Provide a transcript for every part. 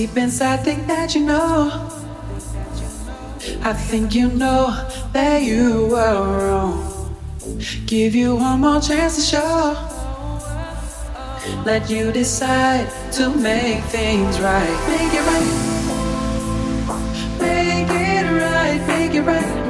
Deep inside, think that you know. I think you know that you were wrong. Give you one more chance to show. Let you decide to make things right. Make it right. Make it right. Make it right.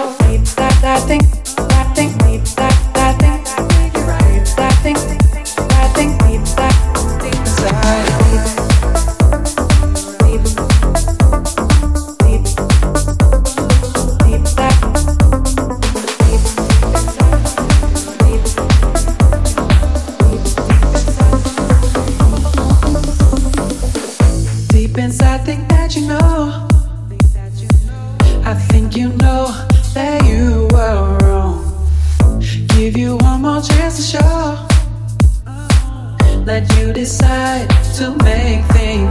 think that you know. I think you know that you were wrong. Give you one more chance to show. Let you decide to make things